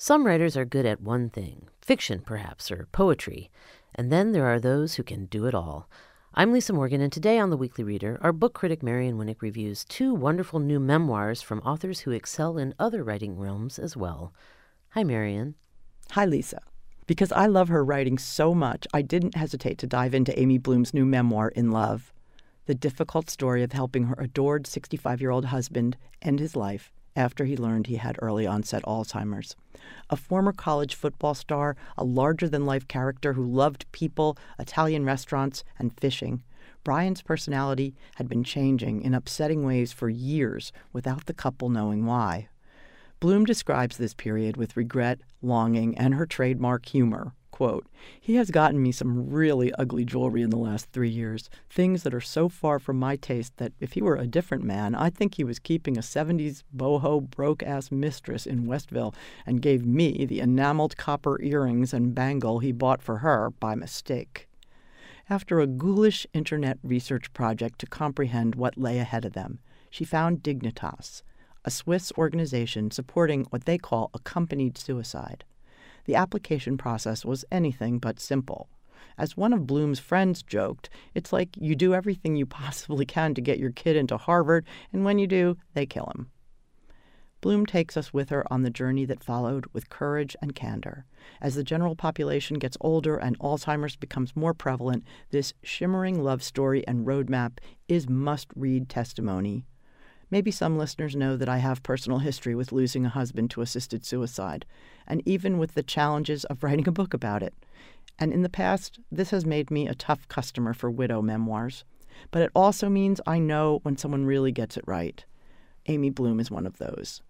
Some writers are good at one thing fiction, perhaps, or poetry. And then there are those who can do it all. I'm Lisa Morgan, and today on The Weekly Reader, our book critic Marion Winik reviews two wonderful new memoirs from authors who excel in other writing realms as well. Hi, Marion. Hi, Lisa. Because I love her writing so much, I didn't hesitate to dive into Amy Bloom's new memoir, In Love. The difficult story of helping her adored 65 year old husband end his life after he learned he had early onset Alzheimer's. A former college football star, a larger than life character who loved people, Italian restaurants, and fishing, Brian's personality had been changing in upsetting ways for years without the couple knowing why. Bloom describes this period with regret, longing, and her trademark humor. Quote, he has gotten me some really ugly jewelry in the last three years, things that are so far from my taste that if he were a different man, I think he was keeping a 70s boho broke ass mistress in Westville and gave me the enameled copper earrings and bangle he bought for her by mistake. After a ghoulish internet research project to comprehend what lay ahead of them, she found Dignitas, a Swiss organization supporting what they call accompanied suicide the application process was anything but simple. As one of Bloom's friends joked, it's like you do everything you possibly can to get your kid into Harvard, and when you do, they kill him. Bloom takes us with her on the journey that followed with courage and candor. As the general population gets older and Alzheimer's becomes more prevalent, this shimmering love story and roadmap is must read testimony Maybe some listeners know that I have personal history with losing a husband to assisted suicide, and even with the challenges of writing a book about it. And in the past, this has made me a tough customer for widow memoirs. But it also means I know when someone really gets it right. Amy Bloom is one of those.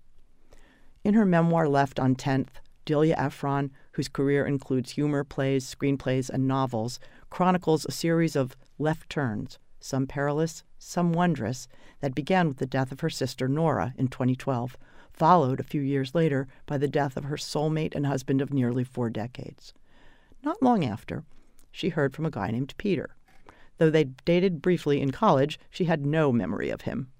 In her memoir Left on 10th, Delia Ephron, whose career includes humor, plays, screenplays, and novels, chronicles a series of left turns, some perilous, some wondrous, that began with the death of her sister Nora in 2012, followed a few years later by the death of her soulmate and husband of nearly four decades. Not long after, she heard from a guy named Peter. Though they dated briefly in college, she had no memory of him.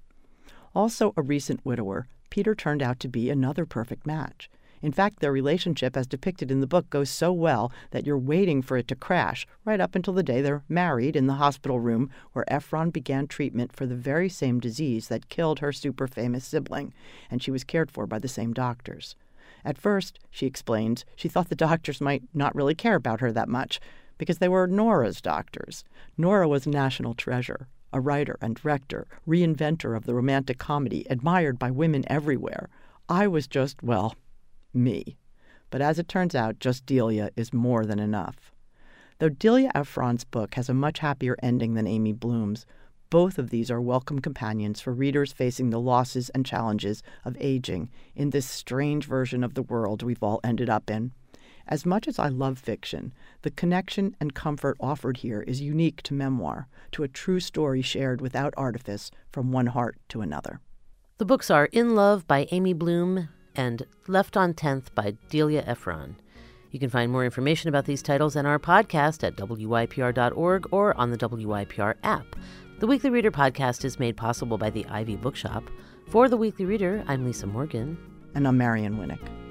Also a recent widower, Peter turned out to be another perfect match. In fact, their relationship, as depicted in the book, goes so well that you're waiting for it to crash right up until the day they're married in the hospital room where Ephron began treatment for the very same disease that killed her super famous sibling, and she was cared for by the same doctors. At first, she explains, she thought the doctors might not really care about her that much because they were Nora's doctors. Nora was a national treasure, a writer and director, reinventor of the romantic comedy, admired by women everywhere. I was just, well, me. But as it turns out, just Delia is more than enough. Though Delia Ephron's book has a much happier ending than Amy Bloom's, both of these are welcome companions for readers facing the losses and challenges of aging in this strange version of the world we've all ended up in. As much as I love fiction, the connection and comfort offered here is unique to memoir, to a true story shared without artifice from one heart to another. The books are In Love by Amy Bloom and Left on 10th by Delia Ephron. You can find more information about these titles and our podcast at WYPR.org or on the WYPR app. The Weekly Reader podcast is made possible by the Ivy Bookshop. For The Weekly Reader, I'm Lisa Morgan. And I'm Marion Winik.